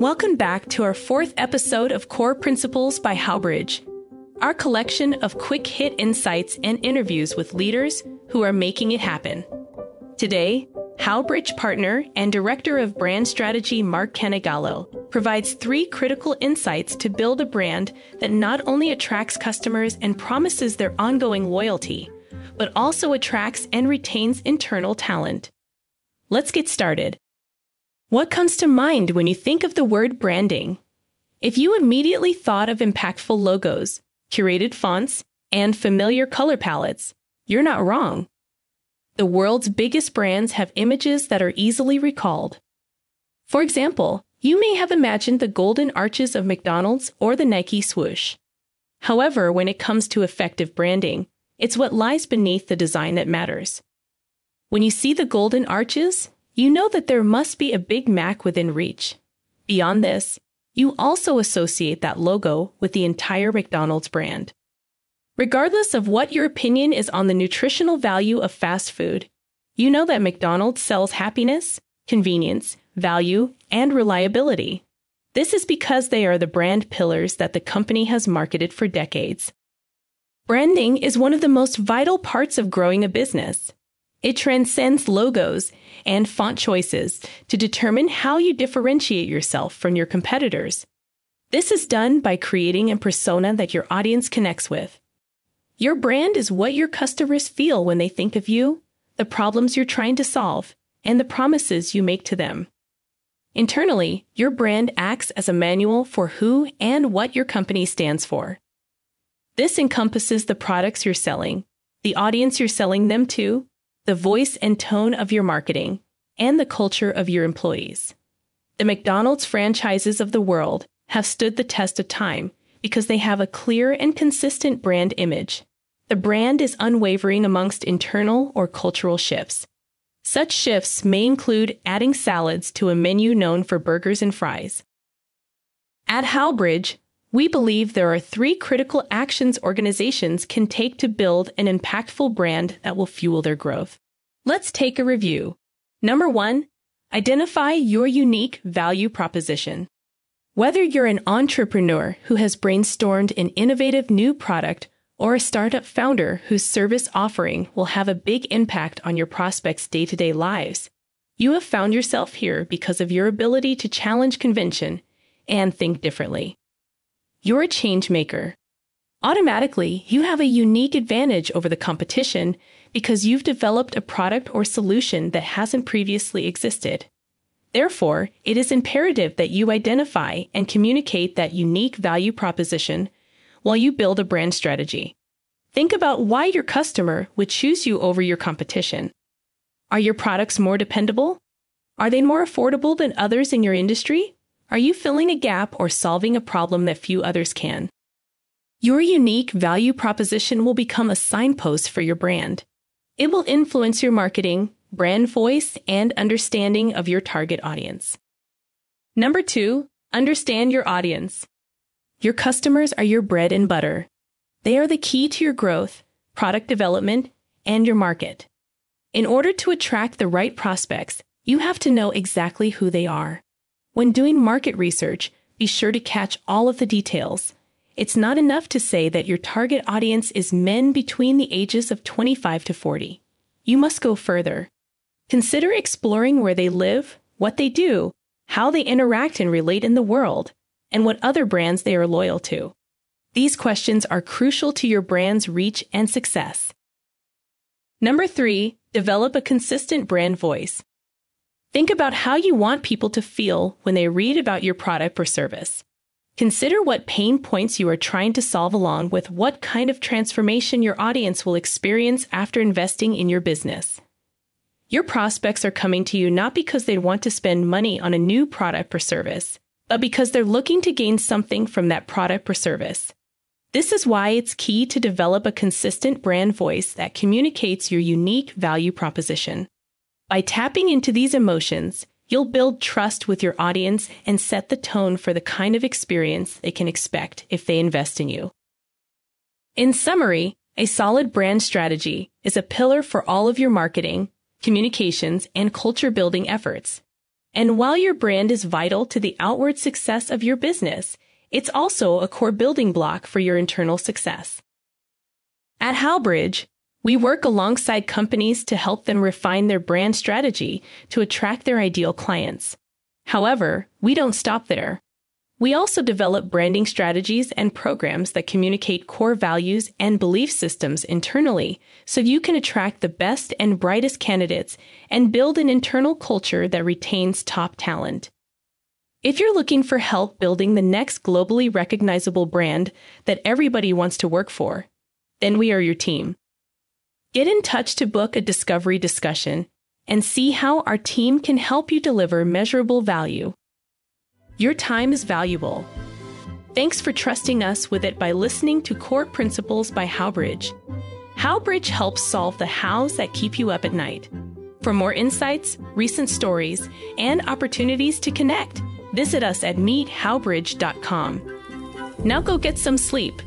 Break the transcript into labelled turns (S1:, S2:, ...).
S1: Welcome back to our fourth episode of Core Principles by Howbridge, our collection of quick hit insights and interviews with leaders who are making it happen. Today, Howbridge partner and director of brand strategy Mark Canegallo provides three critical insights to build a brand that not only attracts customers and promises their ongoing loyalty, but also attracts and retains internal talent. Let's get started. What comes to mind when you think of the word branding? If you immediately thought of impactful logos, curated fonts, and familiar color palettes, you're not wrong. The world's biggest brands have images that are easily recalled. For example, you may have imagined the golden arches of McDonald's or the Nike swoosh. However, when it comes to effective branding, it's what lies beneath the design that matters. When you see the golden arches, you know that there must be a Big Mac within reach. Beyond this, you also associate that logo with the entire McDonald's brand. Regardless of what your opinion is on the nutritional value of fast food, you know that McDonald's sells happiness, convenience, value, and reliability. This is because they are the brand pillars that the company has marketed for decades. Branding is one of the most vital parts of growing a business. It transcends logos and font choices to determine how you differentiate yourself from your competitors. This is done by creating a persona that your audience connects with. Your brand is what your customers feel when they think of you, the problems you're trying to solve, and the promises you make to them. Internally, your brand acts as a manual for who and what your company stands for. This encompasses the products you're selling, the audience you're selling them to, the voice and tone of your marketing, and the culture of your employees. The McDonald's franchises of the world have stood the test of time because they have a clear and consistent brand image. The brand is unwavering amongst internal or cultural shifts. Such shifts may include adding salads to a menu known for burgers and fries. At Howbridge, we believe there are three critical actions organizations can take to build an impactful brand that will fuel their growth. Let's take a review. Number one, identify your unique value proposition. Whether you're an entrepreneur who has brainstormed an innovative new product or a startup founder whose service offering will have a big impact on your prospects' day to day lives. You have found yourself here because of your ability to challenge convention and think differently. You're a change maker. Automatically, you have a unique advantage over the competition because you've developed a product or solution that hasn't previously existed. Therefore, it is imperative that you identify and communicate that unique value proposition while you build a brand strategy. Think about why your customer would choose you over your competition. Are your products more dependable? Are they more affordable than others in your industry? Are you filling a gap or solving a problem that few others can? Your unique value proposition will become a signpost for your brand. It will influence your marketing, brand voice, and understanding of your target audience. Number two, understand your audience. Your customers are your bread and butter. They are the key to your growth, product development, and your market. In order to attract the right prospects, you have to know exactly who they are. When doing market research, be sure to catch all of the details. It's not enough to say that your target audience is men between the ages of 25 to 40. You must go further. Consider exploring where they live, what they do, how they interact and relate in the world, and what other brands they are loyal to. These questions are crucial to your brand's reach and success. Number three, develop a consistent brand voice. Think about how you want people to feel when they read about your product or service. Consider what pain points you are trying to solve along with what kind of transformation your audience will experience after investing in your business. Your prospects are coming to you not because they want to spend money on a new product or service, but because they're looking to gain something from that product or service. This is why it's key to develop a consistent brand voice that communicates your unique value proposition. By tapping into these emotions, you'll build trust with your audience and set the tone for the kind of experience they can expect if they invest in you. In summary, a solid brand strategy is a pillar for all of your marketing, communications, and culture building efforts. And while your brand is vital to the outward success of your business, it's also a core building block for your internal success. At Howbridge, we work alongside companies to help them refine their brand strategy to attract their ideal clients. However, we don't stop there. We also develop branding strategies and programs that communicate core values and belief systems internally so you can attract the best and brightest candidates and build an internal culture that retains top talent. If you're looking for help building the next globally recognizable brand that everybody wants to work for, then we are your team. Get in touch to book a discovery discussion and see how our team can help you deliver measurable value. Your time is valuable. Thanks for trusting us with it by listening to Core Principles by Howbridge. Howbridge helps solve the hows that keep you up at night. For more insights, recent stories, and opportunities to connect, visit us at meethowbridge.com. Now go get some sleep